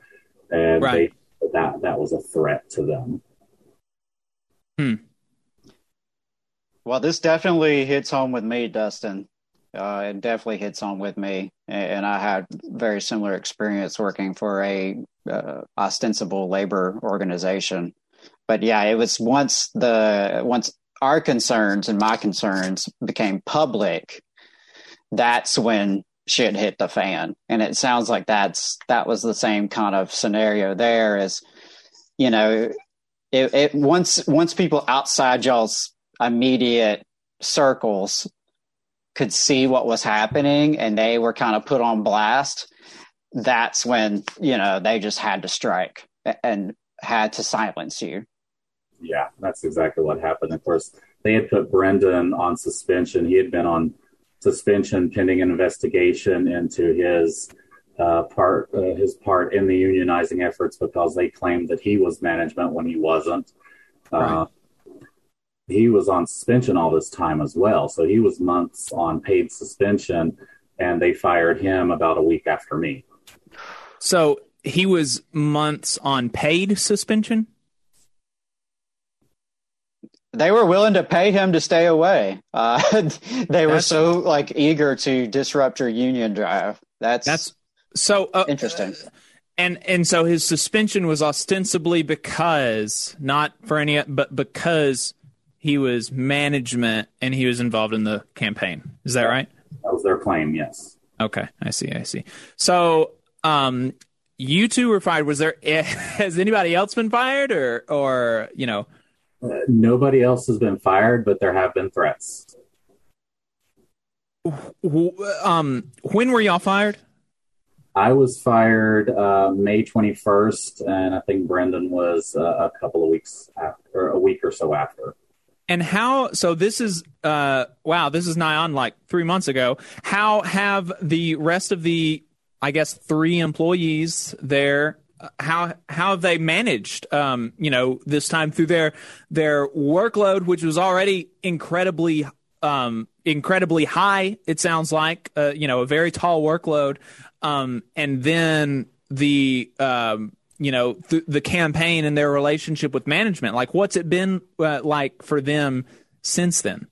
[SPEAKER 4] And right. they, that, that was a threat to them.
[SPEAKER 3] Hmm.
[SPEAKER 5] Well, this definitely hits home with me, Dustin. Uh, it definitely hits home with me, and I had very similar experience working for a uh, ostensible labor organization. But yeah, it was once the once our concerns and my concerns became public, that's when shit hit the fan. And it sounds like that's that was the same kind of scenario there. Is you know, it, it once once people outside y'all's immediate circles could see what was happening and they were kind of put on blast, that's when, you know, they just had to strike and had to silence you.
[SPEAKER 4] Yeah, that's exactly what happened. Of course, they had put Brendan on suspension. He had been on suspension pending an investigation into his uh, part uh, his part in the unionizing efforts because they claimed that he was management when he wasn't. Uh, he was on suspension all this time as well. So he was months on paid suspension, and they fired him about a week after me.
[SPEAKER 3] So he was months on paid suspension?
[SPEAKER 5] They were willing to pay him to stay away. Uh, they were that's, so like eager to disrupt your union drive. That's
[SPEAKER 3] that's so uh,
[SPEAKER 5] interesting.
[SPEAKER 3] and and so his suspension was ostensibly because not for any, but because he was management and he was involved in the campaign. Is that right?
[SPEAKER 4] That was their claim, yes.
[SPEAKER 3] Okay, I see. I see. So, um, you two were fired. Was there has anybody else been fired, or or you know?
[SPEAKER 4] Nobody else has been fired, but there have been threats.
[SPEAKER 3] Um, when were y'all fired?
[SPEAKER 4] I was fired uh, May 21st, and I think Brendan was uh, a couple of weeks after, a week or so after.
[SPEAKER 3] And how? So this is uh, wow. This is nigh on like three months ago. How have the rest of the, I guess, three employees there? How how have they managed? Um, you know, this time through their their workload, which was already incredibly um, incredibly high. It sounds like uh, you know a very tall workload, um, and then the um, you know th- the campaign and their relationship with management like what's it been uh, like for them since then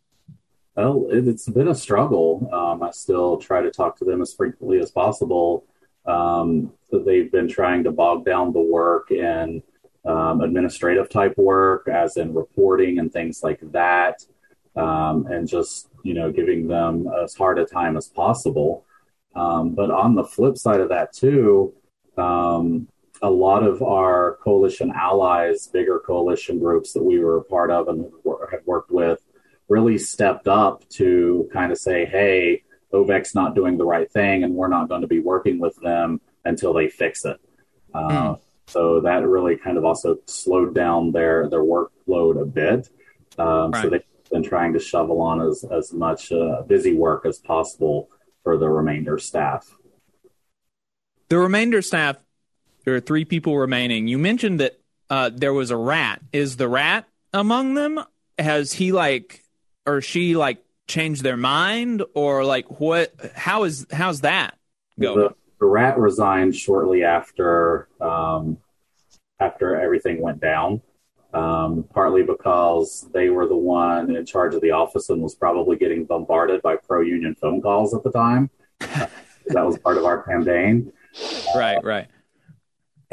[SPEAKER 4] well it's been a struggle um, i still try to talk to them as frequently as possible um, they've been trying to bog down the work in um, administrative type work as in reporting and things like that um, and just you know giving them as hard a time as possible. Um, but on the flip side of that too um, a lot of our coalition allies, bigger coalition groups that we were a part of and had worked with, really stepped up to kind of say, hey, OVEC's not doing the right thing, and we're not going to be working with them until they fix it. Uh, mm. So that really kind of also slowed down their their workload a bit. Um, right. So they've been trying to shovel on as as much uh, busy work as possible for the remainder staff.
[SPEAKER 3] The remainder staff there are three people remaining. You mentioned that uh, there was a rat. Is the rat among them? Has he like or she like changed their mind or like what? How is how's that going?
[SPEAKER 4] The, the rat resigned shortly after um, after everything went down. Um, partly because they were the one in charge of the office and was probably getting bombarded by pro union phone calls at the time. that was part of our campaign.
[SPEAKER 3] Right, right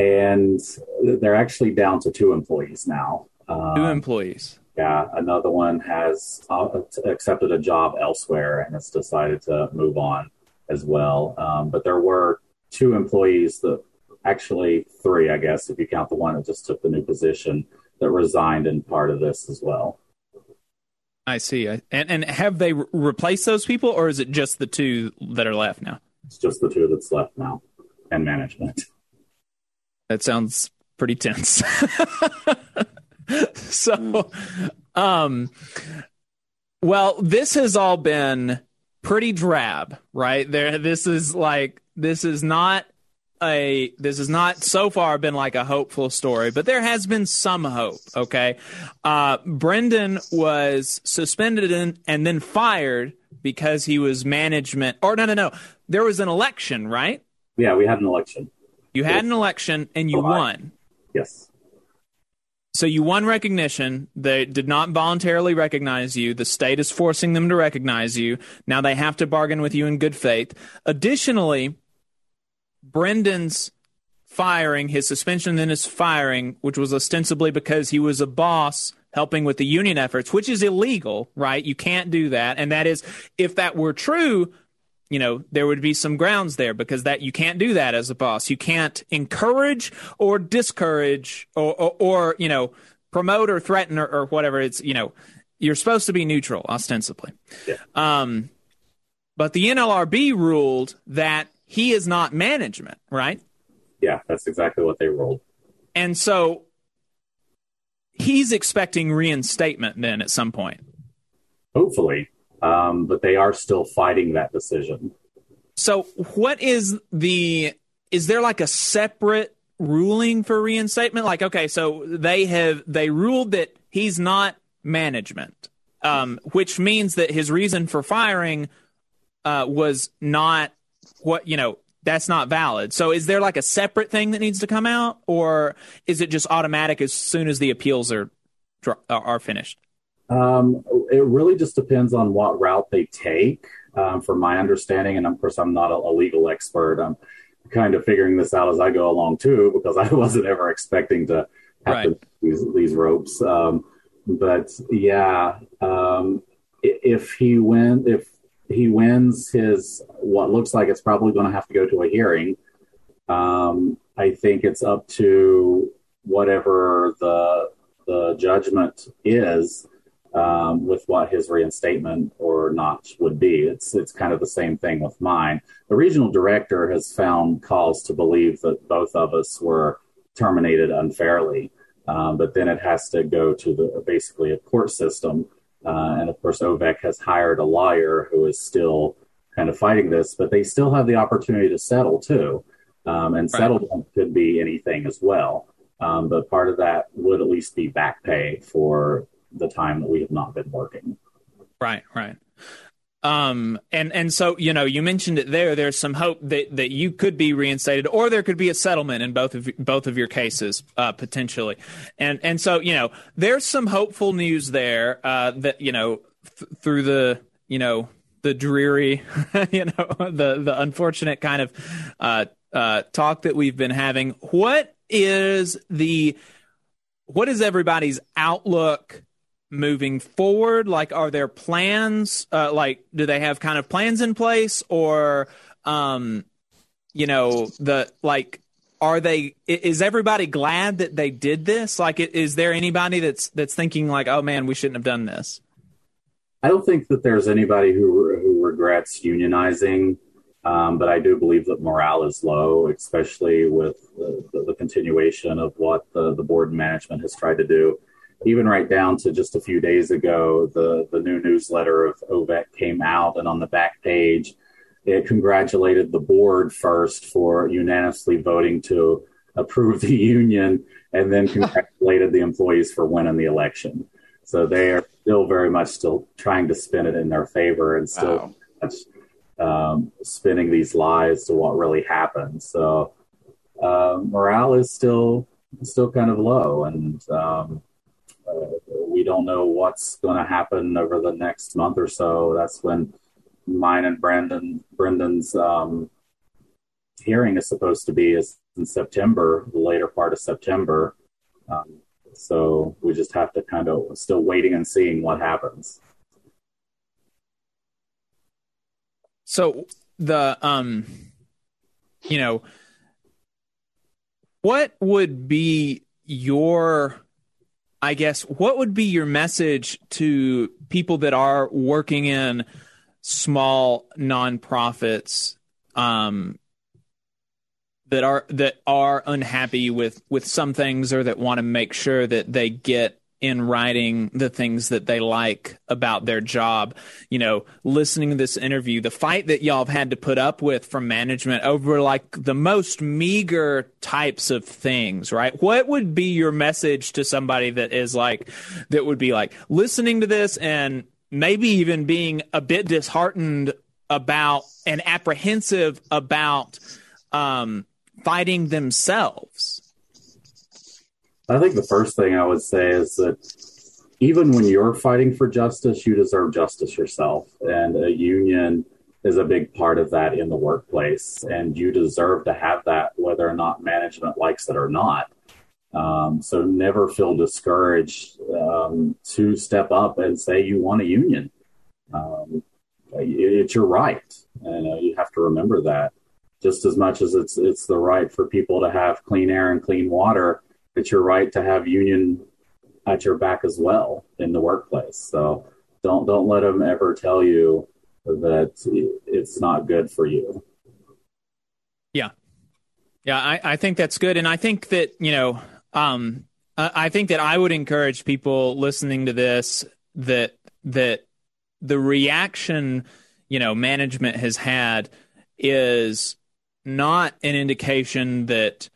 [SPEAKER 4] and they're actually down to two employees now.
[SPEAKER 3] Um, two employees.
[SPEAKER 4] Yeah, another one has uh, accepted a job elsewhere and has decided to move on as well. Um, but there were two employees that actually three, I guess, if you count the one that just took the new position that resigned in part of this as well.
[SPEAKER 3] I see. And and have they re- replaced those people, or is it just the two that are left now?
[SPEAKER 4] It's just the two that's left now, and management.
[SPEAKER 3] That sounds pretty tense. so, um, well, this has all been pretty drab, right? There, this is like this is not a this has not so far been like a hopeful story, but there has been some hope. Okay, uh, Brendan was suspended and, and then fired because he was management. Or no, no, no. There was an election, right?
[SPEAKER 4] Yeah, we had an election.
[SPEAKER 3] You had an election and you won.
[SPEAKER 4] Yes.
[SPEAKER 3] So you won recognition. They did not voluntarily recognize you. The state is forcing them to recognize you. Now they have to bargain with you in good faith. Additionally, Brendan's firing, his suspension, then his firing, which was ostensibly because he was a boss helping with the union efforts, which is illegal, right? You can't do that. And that is, if that were true, you know there would be some grounds there because that you can't do that as a boss. You can't encourage or discourage or or, or you know promote or threaten or, or, whatever. It's you know you're supposed to be neutral ostensibly. Yeah. um but the NLRB ruled that he is not management right?
[SPEAKER 4] Yeah that's exactly what they ruled.
[SPEAKER 3] And so he's expecting reinstatement then at some point.
[SPEAKER 4] Hopefully um, but they are still fighting that decision.
[SPEAKER 3] So, what is the? Is there like a separate ruling for reinstatement? Like, okay, so they have they ruled that he's not management, um, which means that his reason for firing uh, was not what you know that's not valid. So is there like a separate thing that needs to come out, or is it just automatic as soon as the appeals are are finished?
[SPEAKER 4] Um, it really just depends on what route they take. Um, from my understanding, and of course, I'm not a, a, legal expert. I'm kind of figuring this out as I go along too, because I wasn't ever expecting to have right. to these, these ropes. Um, but yeah, um, if he win, if he wins his what looks like it's probably going to have to go to a hearing. Um, I think it's up to whatever the the judgment is um, with what his reinstatement or not would be. It's it's kind of the same thing with mine. The regional director has found cause to believe that both of us were terminated unfairly, um, but then it has to go to the basically a court system. Uh, and of course, OVEC has hired a lawyer who is still kind of fighting this, but they still have the opportunity to settle too. Um, and right. settlement could be anything as well. Um, but part of that would at least be back pay for the time that we have not been working.
[SPEAKER 3] Right, right. Um, and and so you know, you mentioned it there. There's some hope that that you could be reinstated, or there could be a settlement in both of both of your cases uh, potentially. And and so you know, there's some hopeful news there uh, that you know th- through the you know the dreary, you know, the the unfortunate kind of uh, uh, talk that we've been having. What is the what is everybody's outlook moving forward? Like, are there plans? Uh, like, do they have kind of plans in place, or, um, you know, the like, are they? Is everybody glad that they did this? Like, is there anybody that's that's thinking like, oh man, we shouldn't have done this?
[SPEAKER 4] I don't think that there's anybody who who regrets unionizing. Um, but I do believe that morale is low, especially with the, the, the continuation of what the, the board and management has tried to do even right down to just a few days ago, the, the new newsletter of OVEC came out, and on the back page, it congratulated the board first for unanimously voting to approve the union, and then congratulated the employees for winning the election. So they are still very much still trying to spin it in their favor and still wow. much, um, spinning these lies to what really happened. So uh, morale is still still kind of low, and um, we don't know what's going to happen over the next month or so. That's when mine and Brandon Brendan's um, hearing is supposed to be is in September, the later part of September. Um, so we just have to kind of still waiting and seeing what happens.
[SPEAKER 3] So the um, you know, what would be your I guess, what would be your message to people that are working in small nonprofits um, that are that are unhappy with with some things or that want to make sure that they get in writing the things that they like about their job. You know, listening to this interview, the fight that y'all have had to put up with from management over like the most meager types of things, right? What would be your message to somebody that is like, that would be like listening to this and maybe even being a bit disheartened about and apprehensive about um, fighting themselves?
[SPEAKER 4] I think the first thing I would say is that even when you're fighting for justice, you deserve justice yourself. And a union is a big part of that in the workplace. And you deserve to have that whether or not management likes it or not. Um, so never feel discouraged um, to step up and say you want a union. Um, it's your right, and uh, you have to remember that. Just as much as it's it's the right for people to have clean air and clean water, it's your right to have union at your back as well in the workplace. So don't don't let them ever tell you that it's not good for you.
[SPEAKER 3] Yeah, yeah, I, I think that's good, and I think that you know, um, I think that I would encourage people listening to this that that the reaction you know management has had is not an indication that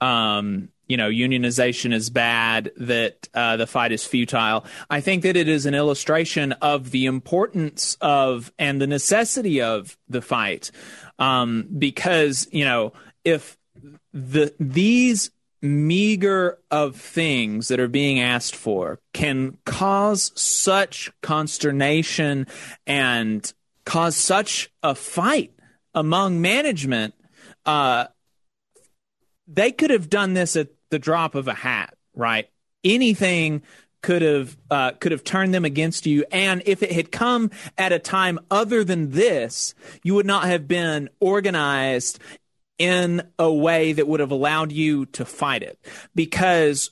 [SPEAKER 3] um you know unionization is bad that uh, the fight is futile. I think that it is an illustration of the importance of and the necessity of the fight. Um, because you know if the these meager of things that are being asked for can cause such consternation and cause such a fight among management uh, they could have done this at the drop of a hat, right? Anything could have uh, could have turned them against you. And if it had come at a time other than this, you would not have been organized in a way that would have allowed you to fight it. Because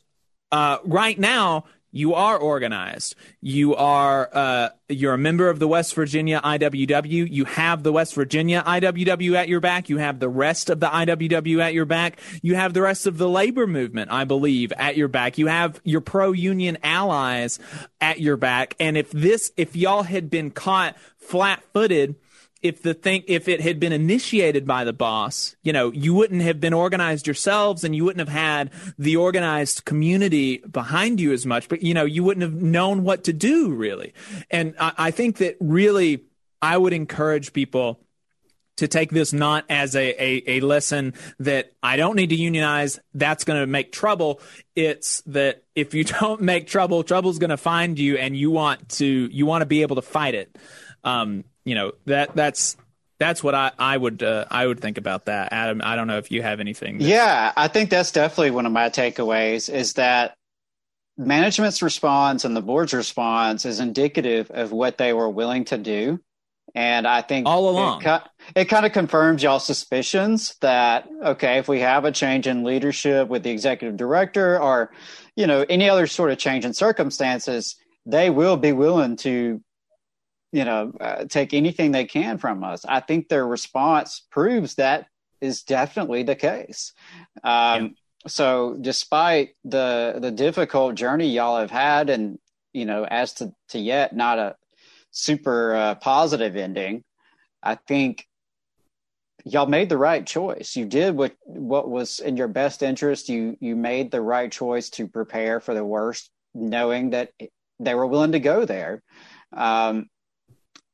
[SPEAKER 3] uh, right now, you are organized. You are uh, you're a member of the West Virginia IWW. You have the West Virginia IWW at your back. You have the rest of the IWW at your back. You have the rest of the labor movement, I believe, at your back. You have your pro union allies at your back. And if this, if y'all had been caught flat footed if the thing if it had been initiated by the boss you know you wouldn't have been organized yourselves and you wouldn't have had the organized community behind you as much but you know you wouldn't have known what to do really and i, I think that really i would encourage people to take this not as a, a, a lesson that I don't need to unionize, that's going to make trouble. It's that if you don't make trouble, trouble's going to find you and you want to, you want to be able to fight it. Um, you know that that's that's what I I would uh, I would think about that. Adam, I don't know if you have anything.
[SPEAKER 5] Yeah, I think that's definitely one of my takeaways is that management's response and the board's response is indicative of what they were willing to do. And I think
[SPEAKER 3] all along,
[SPEAKER 5] it, it kind of confirms y'all's suspicions that okay, if we have a change in leadership with the executive director, or you know any other sort of change in circumstances, they will be willing to you know, uh, take anything they can from us. I think their response proves that is definitely the case. Um, yeah. So, despite the the difficult journey y'all have had, and you know, as to, to yet not a super uh, positive ending, I think y'all made the right choice. You did what what was in your best interest. You you made the right choice to prepare for the worst, knowing that they were willing to go there. Um,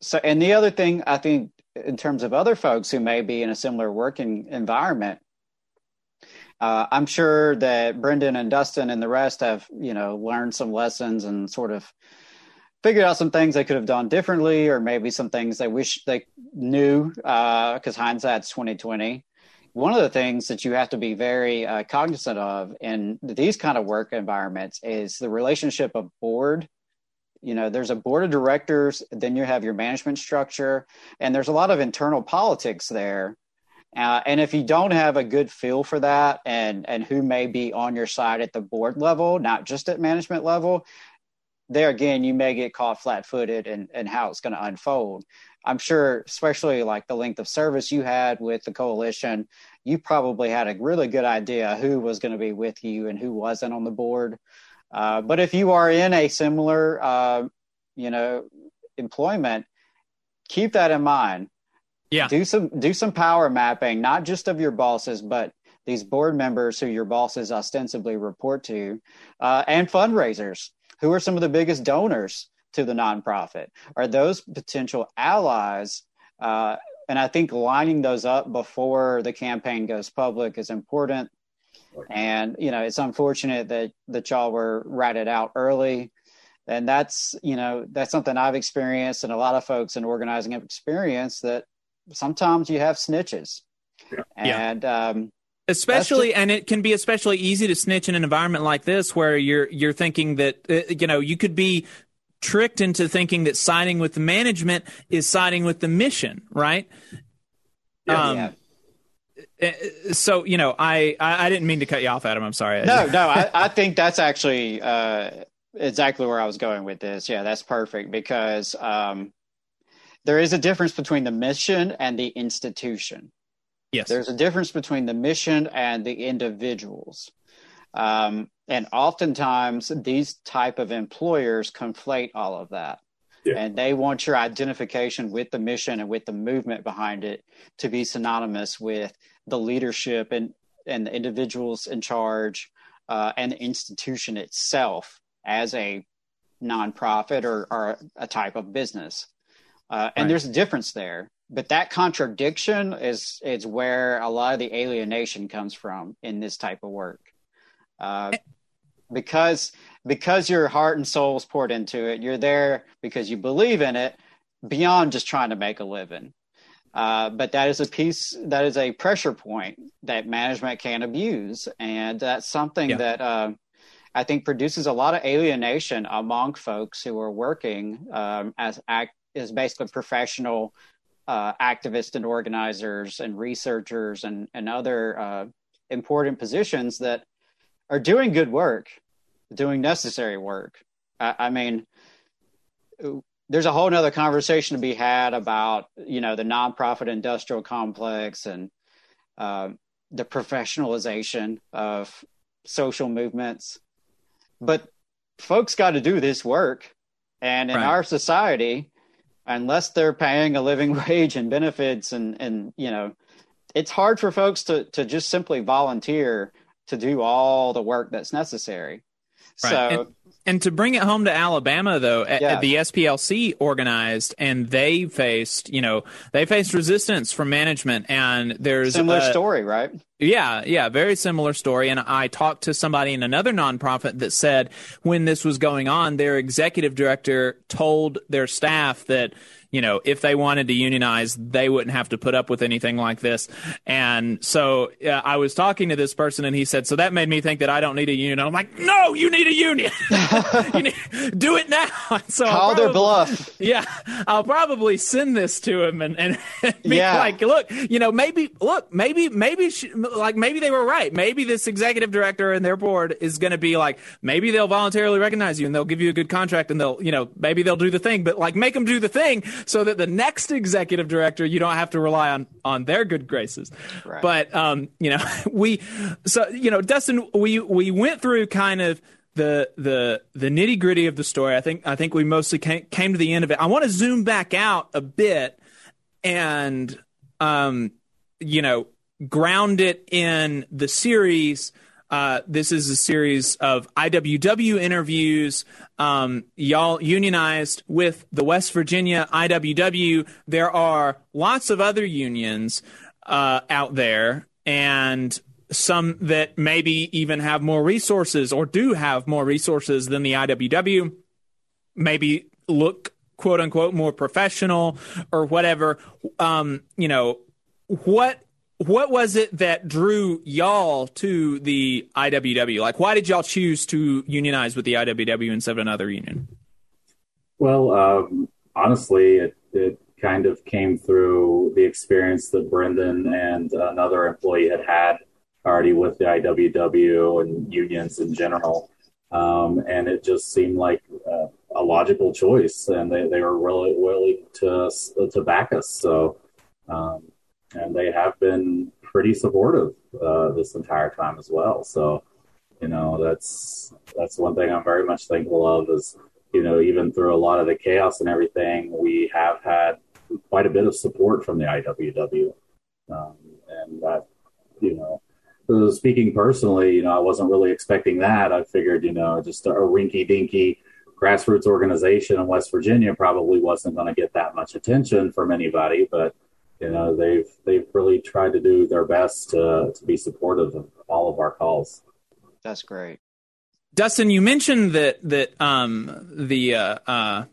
[SPEAKER 5] so and the other thing i think in terms of other folks who may be in a similar working environment uh, i'm sure that brendan and dustin and the rest have you know learned some lessons and sort of figured out some things they could have done differently or maybe some things they wish they knew because uh, hindsight's 2020 one of the things that you have to be very uh, cognizant of in these kind of work environments is the relationship of board you know there's a board of directors then you have your management structure and there's a lot of internal politics there. Uh, and if you don't have a good feel for that and and who may be on your side at the board level not just at management level there again you may get caught flat-footed and and how it's going to unfold. I'm sure especially like the length of service you had with the coalition you probably had a really good idea who was going to be with you and who wasn't on the board uh, but if you are in a similar, uh, you know, employment, keep that in mind.
[SPEAKER 3] Yeah.
[SPEAKER 5] Do some do some power mapping, not just of your bosses, but these board members who your bosses ostensibly report to, uh, and fundraisers. Who are some of the biggest donors to the nonprofit? Are those potential allies? Uh, and I think lining those up before the campaign goes public is important. And you know, it's unfortunate that that y'all were ratted out early. And that's you know that's something I've experienced, and a lot of folks in organizing have experienced that sometimes you have snitches, yeah. and um,
[SPEAKER 3] especially just, and it can be especially easy to snitch in an environment like this where you're you're thinking that uh, you know you could be tricked into thinking that siding with the management is siding with the mission right
[SPEAKER 5] yeah, um, yeah.
[SPEAKER 3] Uh, so you know I, I, I didn't mean to cut you off adam. I'm sorry.
[SPEAKER 5] No no I, I think that's actually uh, exactly where i was going with this. Yeah that's perfect because um, there is a difference between the mission and the institution.
[SPEAKER 3] Yes.
[SPEAKER 5] There's a difference between the mission and the individuals. Um, and oftentimes these type of employers conflate all of that. Yeah. and they want your identification with the mission and with the movement behind it to be synonymous with the leadership and and the individuals in charge uh, and the institution itself as a nonprofit or, or a type of business. Uh, and right. there's a difference there, but that contradiction is is where a lot of the alienation comes from in this type of work, uh, because because your heart and soul is poured into it. You're there because you believe in it, beyond just trying to make a living. Uh, but that is a piece that is a pressure point that management can abuse, and that's something yeah. that uh, I think produces a lot of alienation among folks who are working um, as act as basically professional uh, activists and organizers and researchers and and other uh, important positions that are doing good work, doing necessary work. I, I mean, there's a whole nother conversation to be had about you know the nonprofit industrial complex and uh, the professionalization of social movements. But folks got to do this work. And in right. our society unless they're paying a living wage and benefits and and you know it's hard for folks to to just simply volunteer to do all the work that's necessary right. so
[SPEAKER 3] and, and, to bring it home to Alabama, though, yeah. the SPLC organized and they faced, you know, they faced resistance from management. And there's
[SPEAKER 5] similar a, story, right?
[SPEAKER 3] Yeah, yeah, very similar story. And I talked to somebody in another nonprofit that said when this was going on, their executive director told their staff that you know, if they wanted to unionize, they wouldn't have to put up with anything like this. And so uh, I was talking to this person, and he said, "So that made me think that I don't need a union." I'm like, "No, you need a union. need, do it now." so
[SPEAKER 5] call probably, their bluff.
[SPEAKER 3] Yeah, I'll probably send this to him and and be yeah. like, "Look, you know, maybe look, maybe maybe she, like maybe they were right. Maybe this executive director and their board is going to be like, maybe they'll voluntarily recognize you and they'll give you a good contract and they'll, you know, maybe they'll do the thing, but like make them do the thing so that the next executive director you don't have to rely on on their good graces. Right. But um, you know, we so you know, Dustin, we we went through kind of the the the nitty gritty of the story. I think I think we mostly came, came to the end of it. I want to zoom back out a bit and um, you know, ground it in the series uh, this is a series of IWW interviews. Um, y'all unionized with the West Virginia IWW. There are lots of other unions uh, out there, and some that maybe even have more resources or do have more resources than the IWW. Maybe look quote unquote more professional or whatever. Um, you know, what what was it that drew y'all to the IWW? Like, why did y'all choose to unionize with the IWW instead of another union?
[SPEAKER 4] Well, um, honestly, it, it kind of came through the experience that Brendan and another employee had had already with the IWW and unions in general. Um, and it just seemed like uh, a logical choice, and they, they were really willing to to back us. So um, and they have been pretty supportive uh, this entire time as well. So, you know, that's that's one thing I'm very much thankful of is, you know, even through a lot of the chaos and everything, we have had quite a bit of support from the IWW, um, and that, you know. Speaking personally, you know, I wasn't really expecting that. I figured, you know, just a rinky dinky grassroots organization in West Virginia probably wasn't going to get that much attention from anybody. But you know they've they've really tried to do their best to to be supportive of all of our calls.
[SPEAKER 5] That's great.
[SPEAKER 3] Dustin, you mentioned that that um, the uh, uh,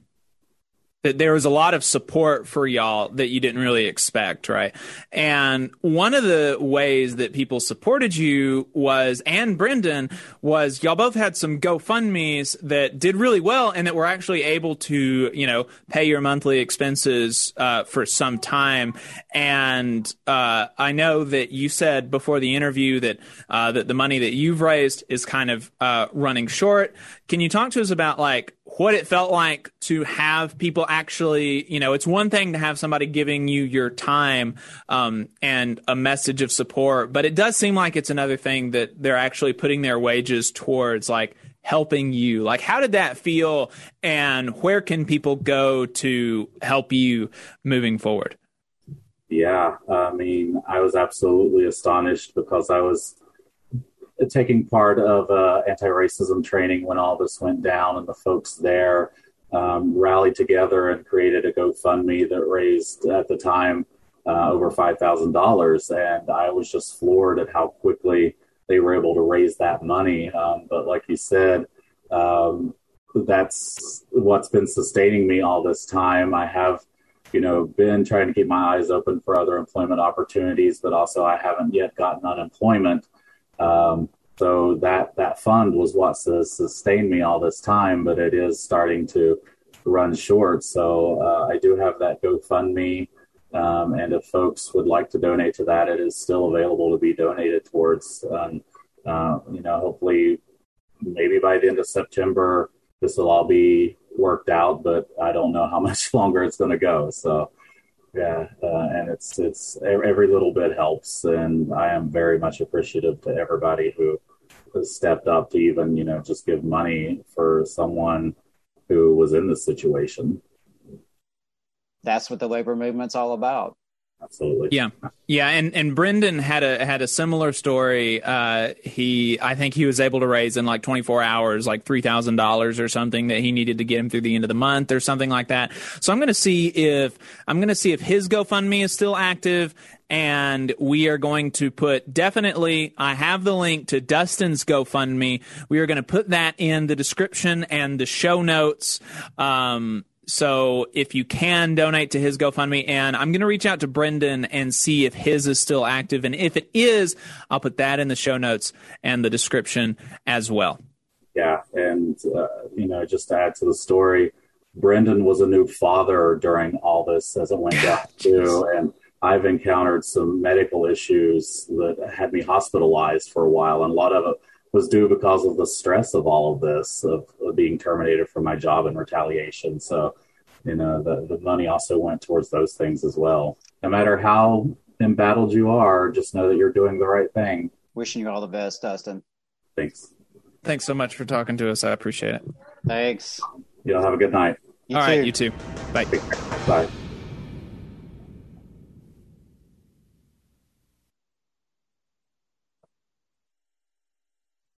[SPEAKER 3] that there was a lot of support for y'all that you didn't really expect, right? And one of the ways that people supported you was, and Brendan, was y'all both had some GoFundMe's that did really well and that were actually able to, you know, pay your monthly expenses uh, for some time. And uh, I know that you said before the interview that uh, that the money that you've raised is kind of uh, running short. Can you talk to us about like what it felt like to have people actually, you know, it's one thing to have somebody giving you your time um, and a message of support, but it does seem like it's another thing that they're actually putting their wages towards like helping you. Like, how did that feel, and where can people go to help you moving forward?
[SPEAKER 4] Yeah, I mean, I was absolutely astonished because I was taking part of uh, anti-racism training when all this went down, and the folks there um, rallied together and created a GoFundMe that raised at the time uh, over five thousand dollars, and I was just floored at how quickly they were able to raise that money. Um, but like you said, um, that's what's been sustaining me all this time. I have you know, been trying to keep my eyes open for other employment opportunities, but also I haven't yet gotten unemployment. Um, So that that fund was what sustained me all this time, but it is starting to run short. So uh, I do have that GoFundMe, um, and if folks would like to donate to that, it is still available to be donated towards. Um, uh, you know, hopefully, maybe by the end of September, this will all be worked out. But I don't know how much longer it's going to go. So yeah, uh, and it's it's every little bit helps, and I am very much appreciative to everybody who has stepped up to even you know just give money for someone who was in this situation.
[SPEAKER 5] That's what the labor movement's all about
[SPEAKER 4] absolutely.
[SPEAKER 3] Yeah, yeah, and and Brendan had a had a similar story. Uh, he, I think he was able to raise in like 24 hours, like three thousand dollars or something that he needed to get him through the end of the month or something like that. So I'm going to see if I'm going to see if his GoFundMe is still active. And we are going to put definitely, I have the link to Dustin's GoFundMe. We are going to put that in the description and the show notes. Um, so if you can donate to his GoFundMe, and I'm going to reach out to Brendan and see if his is still active. And if it is, I'll put that in the show notes and the description as well.
[SPEAKER 4] Yeah. And, uh, you know, just to add to the story, Brendan was a new father during all this as it went down too. And I've encountered some medical issues that had me hospitalized for a while. And a lot of it was due because of the stress of all of this, of, of being terminated from my job in retaliation. So, you know, the, the money also went towards those things as well. No matter how embattled you are, just know that you're doing the right thing.
[SPEAKER 5] Wishing you all the best, Dustin.
[SPEAKER 4] Thanks.
[SPEAKER 3] Thanks so much for talking to us. I appreciate it.
[SPEAKER 5] Thanks.
[SPEAKER 4] Y'all have a good night.
[SPEAKER 3] You all too. right, you too. Bye.
[SPEAKER 4] Bye.